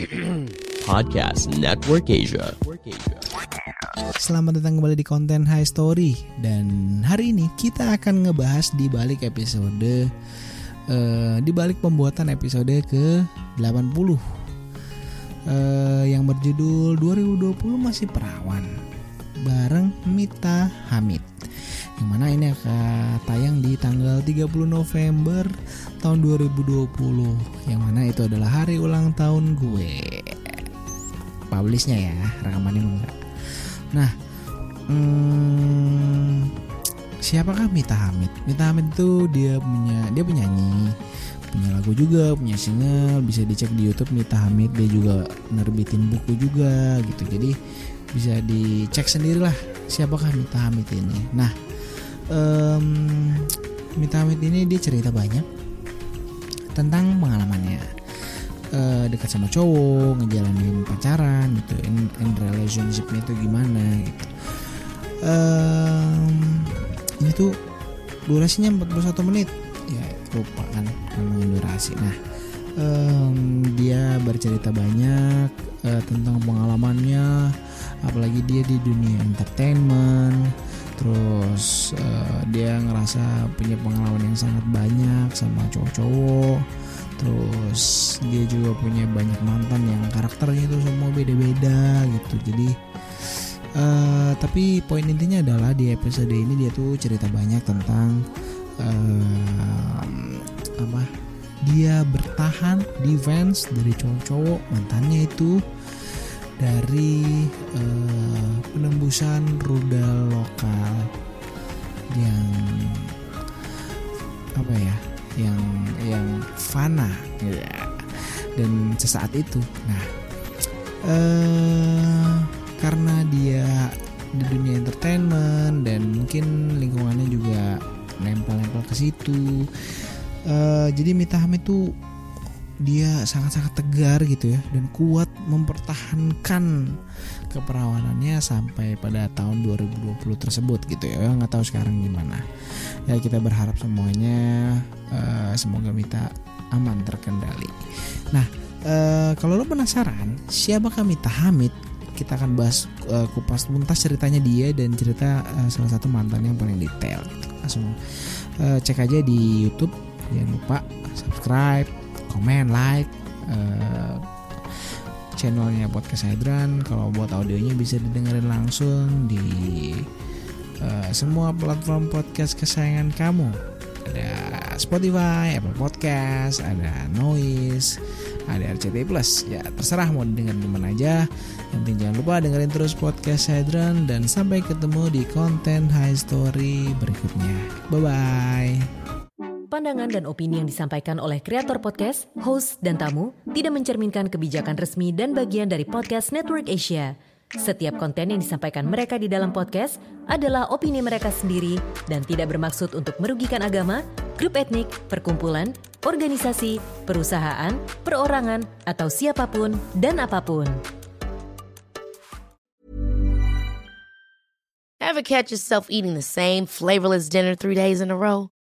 Podcast Network Asia. Selamat datang kembali di konten High Story. Dan hari ini kita akan ngebahas di balik episode eh, di balik pembuatan episode ke 80 eh, yang berjudul 2020 masih perawan bareng Mita Hamid yang mana ini akan tayang di tanggal 30 November tahun 2020 yang mana itu adalah hari ulang tahun gue. Publishnya ya rekamannya enggak. Nah hmm, siapakah Mita Hamid? Mita Hamid itu dia punya dia penyanyi punya lagu juga punya single bisa dicek di YouTube Mita Hamid. Dia juga nerbitin buku juga gitu. Jadi bisa dicek sendirilah siapakah Mita Hamid ini. Nah em, Mita Hamid ini dia cerita banyak tentang pengalamannya. Eh, dekat sama cowok ngejalanin pacaran gitu in, in relationshipnya itu gimana gitu. Em, ini tuh durasinya 41 menit. Ya lupa kan ngomongin durasi. Nah em, dia bercerita banyak eh, tentang pengalamannya apalagi dia di dunia entertainment terus eh, dia ngerasa punya pengalaman yang sangat banyak sama cowok-cowok. Terus dia juga punya banyak mantan yang karakternya itu semua beda-beda gitu. Jadi eh, tapi poin intinya adalah di episode ini dia tuh cerita banyak tentang em, apa dia bertahan defense dari cowok-cowok mantannya itu dari eh, penembusan rudal lokal yang apa ya yang yang fana ya. dan sesaat itu nah eh karena dia di dunia entertainment dan mungkin lingkungannya juga nempel-nempel ke situ eh jadi Mita Hamid tuh dia sangat-sangat tegar gitu ya dan kuat mempertahankan keperawanannya sampai pada tahun 2020 tersebut gitu ya. Nggak tahu sekarang gimana. Ya kita berharap semuanya eh, semoga Mita aman terkendali. Nah eh, kalau lo penasaran siapakah Mita Hamid? Kita akan bahas eh, kupas tuntas ceritanya dia dan cerita eh, salah satu mantan yang paling detail gitu. langsung eh, cek aja di YouTube. Jangan lupa subscribe komen like eh, channelnya podcast Hydran kalau buat audionya bisa didengerin langsung di eh, semua platform podcast kesayangan kamu ada Spotify, Apple Podcast, ada Noise, ada RCT Plus. Ya terserah mau dengerin di mana aja. Yang penting jangan lupa dengerin terus podcast Hydran dan sampai ketemu di konten High Story berikutnya. Bye bye. Pandangan dan opini yang disampaikan oleh kreator podcast, host, dan tamu tidak mencerminkan kebijakan resmi dan bagian dari podcast Network Asia. Setiap konten yang disampaikan mereka di dalam podcast adalah opini mereka sendiri dan tidak bermaksud untuk merugikan agama, grup etnik, perkumpulan, organisasi, perusahaan, perorangan, atau siapa pun dan apa pun. Ever catch yourself eating the same flavorless dinner three days in a row?